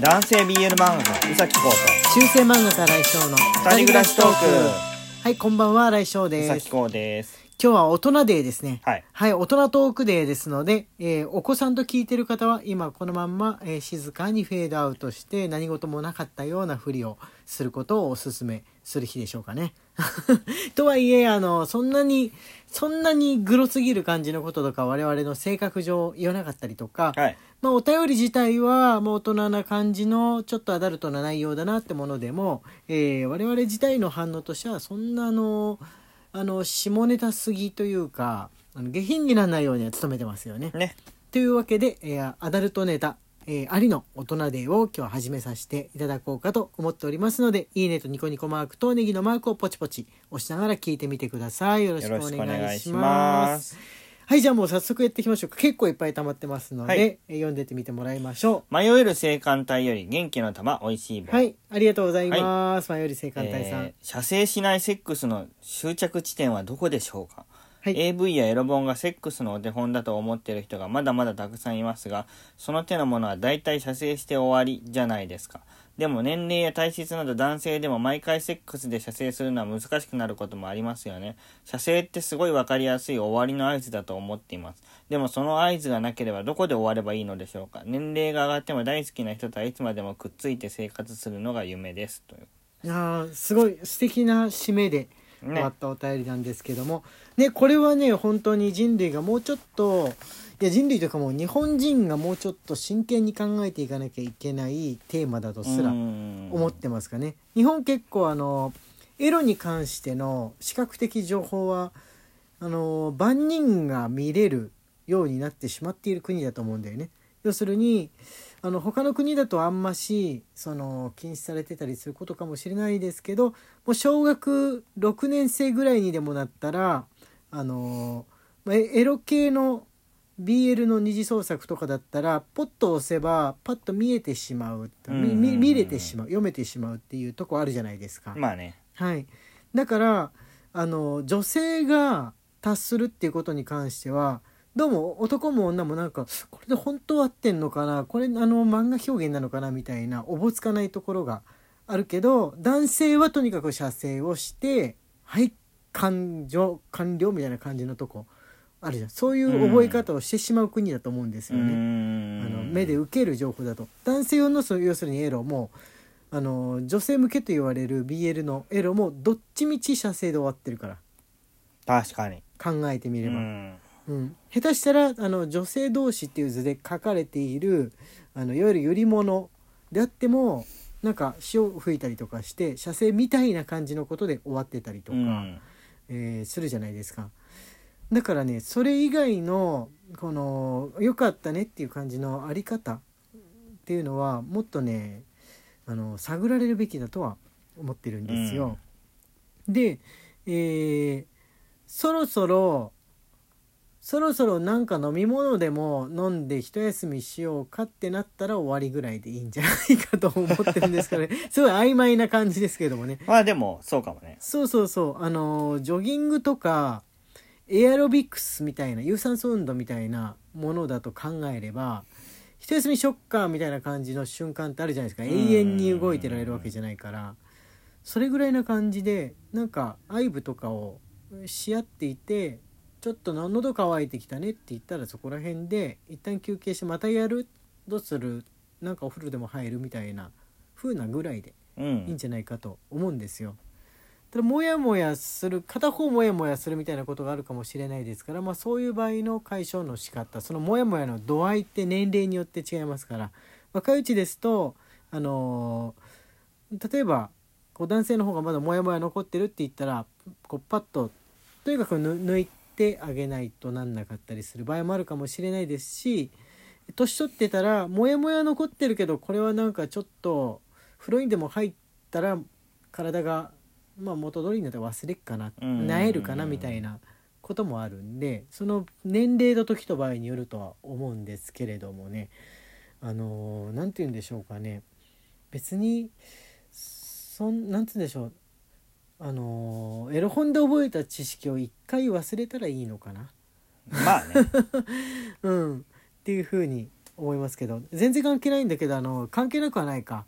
男性 BL 漫画家宇崎浩中世漫画家来翔のと二人暮らしトーはいこんばんは来翔ク宇です。崎浩です。今日は大人デーですね。はい。はい大人トークデーですので、えーお子さんと聞いてる方は今このまんま、えー静かにフェードアウトして何事もなかったようなふりをすることをお勧めする日でしょうかね。とはいえあのそんなにそんなにグロすぎる感じのこととか我々の性格上言わなかったりとか、はい。まあ、お便り自体はもう大人な感じのちょっとアダルトな内容だなってものでも、えー我々自体の反応としてはそんなあのあの下ネタすぎというかあの下品にならないようには努めてますよね。ね。というわけで、えーアダルトネタ、えーありの大人デーを今日は始めさせていただこうかと思っておりますのでいいねとニコニコマークとネギのマークをポチポチ押しながら聞いてみてください。よろしくお願いしま。ますすはい、じゃあもう早速やっていきましょうか。結構いっぱい溜まってますので、はいえー読んでってみてもらいましょ迷える青函隊より元気の玉おいしい棒う。はい、ありがとうございます。前より青函隊さん。えー射精しないセックスの終着地点はどこでしょうか、はい。AV やエロ本がセックスのお手本だと思っている人がまだまだたくさんいますがその手のものは大体射精して終わりじゃないですか。でも年齢や体質など男性でも毎回セックスで射精するのは難しくなることもありますよね。射精ってすごい分かりやすい終わりの合図だと思っています。でもその合図がなければどこで終わればいいのでしょうか。年齢が上がっても大好きな人とはいつまでもくっついて生活するのが夢です。という。いやーすごい素敵な締めで終わったお便りなんですけども、ね、これはね本当に人類がもうちょっといや人類というかもう日本人がもうちょっと真剣に考えていかなきゃいけないテーマだとすら思思ってますかね。日本結構あのエロに関しての視覚的情報はあの万人が見れるようになってしまっている国だと思うんだよね。要するにあの他の国だとあんましその禁止されてたりすることかもしれないですけどもう小学6年生ぐらいにでもなったらあのまあエエロ系の BL の二次創作とかだったらポッと押せばパッと見えてしまう見れてしまう読めてしまうっていうとこあるじゃないですか。まあね。はい、だからあの女性が達するっていうことに関してはどうも男も女もなんかこれで本当合ってんのかな？これあの漫画表現なのかな？みたいなおぼつかないところがあるけど男性はとにかく射精をしてはい完了完了みたいな感じのとこあるじゃん。そういう覚え方をしてしまう国だと思うんですうよね。ん。あの目で受ける情報だと。男性用のそう要するにエロもあの女性向けと言われる BL のエロもどっちみち射精で終わってるから。確かに。考えてみれば、うん。うん下手したらあの女性同士っていう図で書かれているあのいわゆる寄り物であってもなんか潮を吹いたりとかして射精みたいな感じのことで終わってたりとか、うん。えーするじゃないですか。だからねそれ以外のこの良かったねっていう感じのあり方っていうのはもっとねあの探られるべきだとは思ってるんですよ。で、えーそろそろそろそろなんか飲み物でも飲んで一休みしようかってなったら終わりぐらいでいいんじゃないかと思ってるんですからね。すごい曖昧な感じですけどもね。まあでもそうかもねそうそう。そうあのージョギングとかエアロビクスみたいな有酸素運動みたいなものだと考えれば一休みショッカーみたいな感じの瞬間ってあるじゃないですか。ん。永遠に動いてられるわけじゃないから。それぐらいな感じでなんか愛撫とかをし合っていてちょっと喉乾いてきたねって言ったらそこら辺で一旦休憩してまたやるどうするなんかお風呂でも入るみたいな風なぐらいでういいんんじゃないかと思うんですよ。ただモヤモヤする片方モヤモヤするみたいなことがあるかもしれないですから、まあ、そういう場合の解消の仕方そのモヤモヤの度合いって年齢によって違いますから若いうちですと、あのー例えばこう男性の方がまだモヤモヤ残ってるって言ったらこうパッととにかくぬ抜いてあげないとなんなかったりする場合もあるかもしれないですし年取ってたらモヤモヤ残ってるけどこれはなんかちょっと風呂にでも入ったら体が、まあ、元通りになったら忘れっかなうん。なえるかなみたいなこともあるんでその年齢と時と場合によるとは思うんですけれどもね。あの何て言うんでしょうかね。別にそんなんつうんでしょうあのエロ本で覚えた知識を一回忘れたらいいのかな？まあね。うん。っていうふうに思いますけど。全然関係ないんだけどあの関係なくはないか。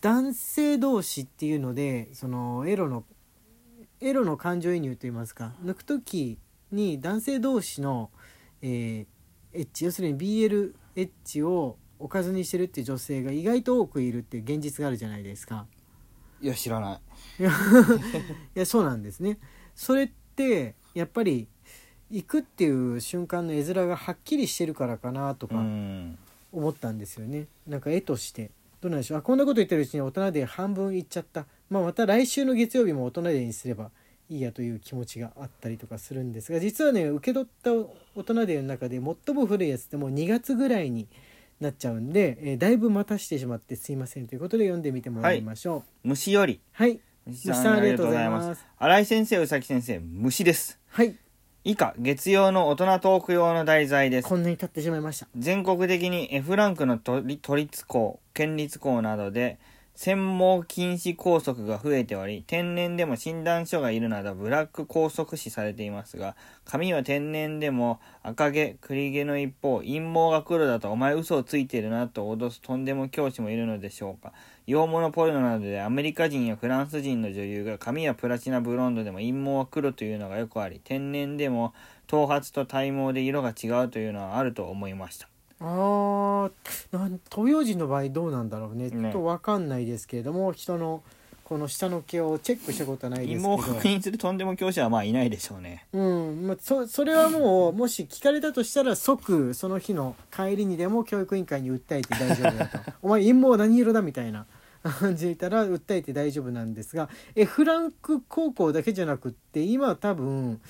男性同士っていうのでそのエロのエロの感情移入といいますか。抜く時に男性同士の、えーエッチ要するに BL エッチをおかずにしてるっていう女性が意外と多くいるっていう現実があるじゃないですか。いや知らない。いやそうなんですね。それってやっぱり行くっていう瞬間の絵面がはっきりしてるからかなとうかん。思ったんですよね。なんか絵として。どうなんでしょう。あこんなこと言ってるうちに大人で半分いっちゃった、まあ、また来週の月曜日も大人でにすればいいやという気持ちがあったりとかするんですが実はね受け取った大人デーの中で最も古いやつってもう2月ぐらいになっちゃうんで、えーだいぶ待たしてしまってすいませんということで読んでみてもらいましょう。虫より。はい。虫虫さんありがとうございます。新井先生宇崎先生虫です。はい、以下月曜の大人トーク用の題材です。こんなに経ってしまいました。全国的に F ランクの都立校県立校などで専門禁止校則が増えており天然でも診断書がいるなどブラック校則視されていますが髪は天然でも赤毛栗毛の一方陰謀が黒だとお前嘘をついてるなと脅すとんでも教師もいるのでしょうか。洋物ポルノなどでアメリカ人やフランス人の女優が髪はプラチナブロンドでも陰謀は黒というのがよくあり天然でも頭髪と体毛で色が違うというのはあると思いました。あーなん東洋人の場合どうなんだろうね。ちょねっと分かんないですけれども、人のこの下の毛をチェックしたことはないですけど。を確認するとんでも教師はまあいないでしょうね。うん。まあ、そそれはもうもし聞かれたとしたら即その日の帰りにでも教育委員会に訴えて大丈夫だと。お前陰謀何色だみたいな。感じでいたら訴えて大丈夫なんですが F ランク高校だけじゃなくって今は多分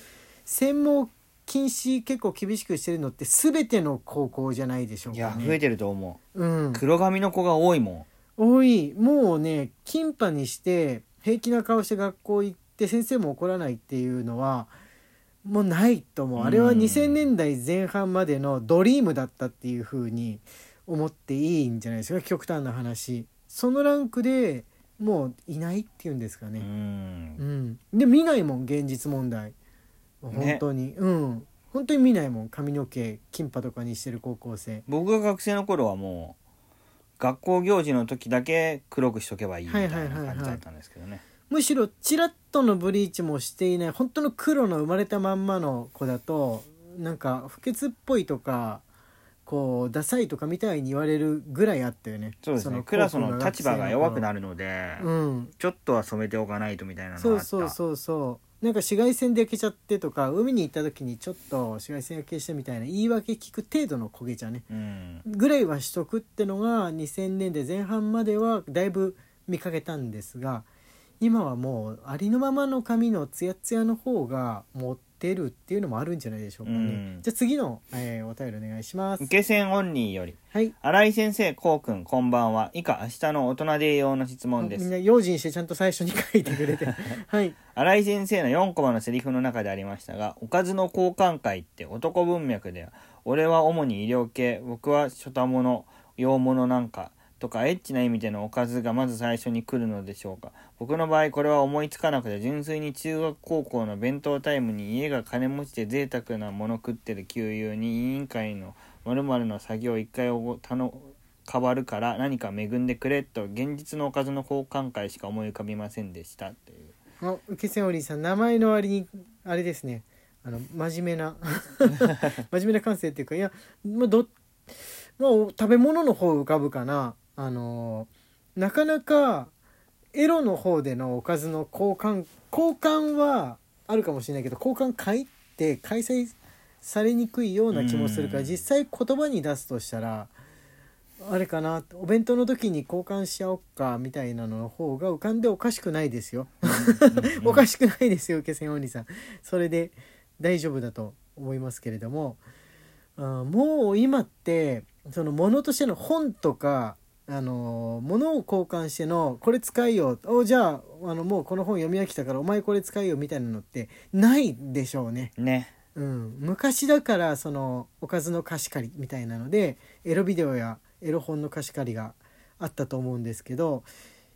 専門禁止結構厳しくしてるのって全ての高校じゃないでしょういかね。や増えてると思う、うん。黒髪の子が多いも多い。もうねキンパにして平気な顔して学校行って先生も怒らないっていうのはもうないと思う。あれはうん。2000年代前半までのドリームだったっていう風に思っていいんじゃないですか極端な話。そのランクでもういないっていうんですかんうねん。うん、で見ないもん現実問題本ね当に、うん。本当に見ないもん。髪の毛キンパとかにしてる高校生。僕が学生の頃はもう学校行事の時だけ黒くしとけばいいみたいなはいはいはいはい感じだったんですけどね。むしろチラッとのブリーチもしていない本当の黒の生まれたまんまの子だとなんか不潔っぽいとかこうダサいとかみたいに言われるぐらいあったよね。そうですね。のクラスの立場が弱くなるるので、うん。ちょっとは染めておかないとみたいなのがあった。そうそうそうそうなんか紫外線で焼けちゃってとか海に行った時にちょっと紫外線焼けしてみたいな言い訳聞く程度の焦げ茶ね。うん。ぐらいはしとくってのが2000年代前半まではだいぶ見かけたんですが今はもうありのままの髪のツヤツヤの方が持ってるっていうのもあるんじゃないでしょうかね、うん。じゃあ次の、えーお便りお願いします。受け線オンリーより。はい。新井先生こうくんこんばんは。以下明日の大人デー用の質問です。みんな用心してちゃんと最初に書いてくれて。はい。新井先生の4コマのセリフの中でありましたがおかずの交換会って男文脈で俺は主に医療系僕は初多物洋物なんかとかエッチな意味でのおかずがまず最初に来るのでしょうか。僕の場合これは思いつかなくて純粋に中学高校の弁当タイムに家が金持ちで贅沢なもの食ってる給油に委員会の〇〇の作業一回おご頼変わるから何か恵んでくれと現実のおかずの交換会しか思い浮かびませんでしたというあ受け線おりさん名前の割にあれですねあの真面目な真面目な感性っていうかいや、まあ、どまあ食べ物の方浮かぶかなあのなかなかエロの方でのおかずの交換交換はあるかもしれないけど交換会って開催されにくいような気もするからうん。実際言葉に出すとしたらあれかなお弁当の時に交換し合おっかみたいなのの方が浮かんでおかしくないですよ。おかしくないですよ気仙お兄さん。それで大丈夫だと思いますけれどもあもう今ってその物としての本とかあの物を交換してのこれ使いよおじゃああのもうこの本読み飽きたからお前これ使いよみたいなのってないでしょうね。ね。うん、昔だからそのおかずの貸し借りみたいなのでエロビデオやエロ本の貸し借りがあったと思うんですけど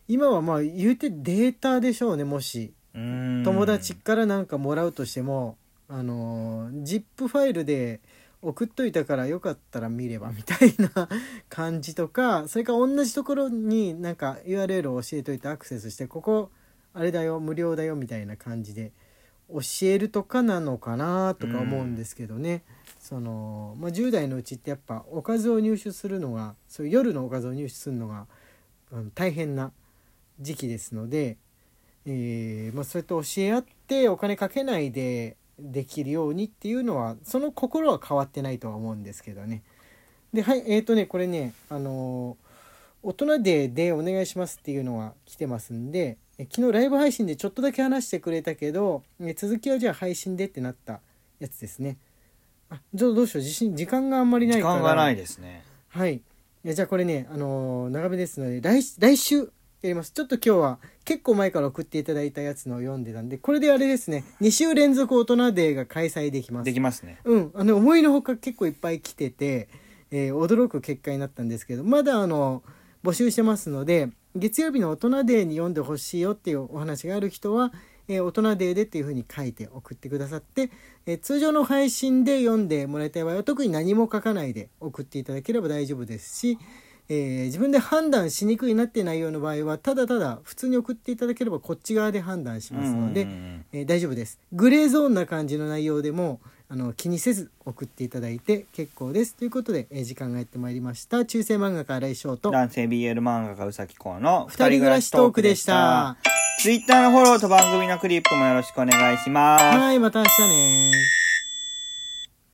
今はまあ言うてデータでしょうねもし。うん。友達からなんかもらうとしてもあの ZIP ファイルで送っといたからよかったら見ればみたいな感じとかそれから同じところになんか URL を教えといてアクセスしてここあれだよ無料だよみたいな感じで教えるとかなのかなとか思うんですけどね、その、まあ、10代のうちってやっぱおかずを入手するのがそういう夜のおかずを入手するのが、うん、大変な時期ですので、えーまあ、そうやって教え合ってお金かけないでできるようにっていうのはその心は変わってないとは思うんですけどね。ではいえーとねこれねあのー大人デーでお願いしますっていうのは来てますんでえ昨日ライブ配信でちょっとだけ話してくれたけどえ続きはじゃあ配信でってなったやつですね。あちょっとどうしよう自信時間があんまりない時から間がないですねはい。じゃあこれね、あのー長めですので、来来週やります。ちょっと今日は結構前から送っていただいたやつのを読んでたんで、これであれですね、2週連続大人デーが開催できます。できますねうん。あの、思いのほか結構いっぱい来てて、えー驚く結果になったんですけど、まだあの、募集してますので、月曜日の大人デーに読んでほしいよっていうお話がある人は、えー大人デーでっていう風に書いて送ってくださって、えー通常の配信で読んでもらいたい場合は特に何も書かないで送っていただければ大丈夫ですし、えー自分で判断しにくいなって内容の場合はただただ普通に送っていただければこっち側で判断しますので、えー大丈夫です。グレーゾーンな感じの内容でもあの気にせず送っていただいて結構です。ということで、えー時間がやってまいりました。中世漫画家新井翔と。男性 BL 漫画家うさきこうの二人暮らしトークでした。ツイッターのフォローと番組のクリップもよろしくお願いします。はいまた明日ね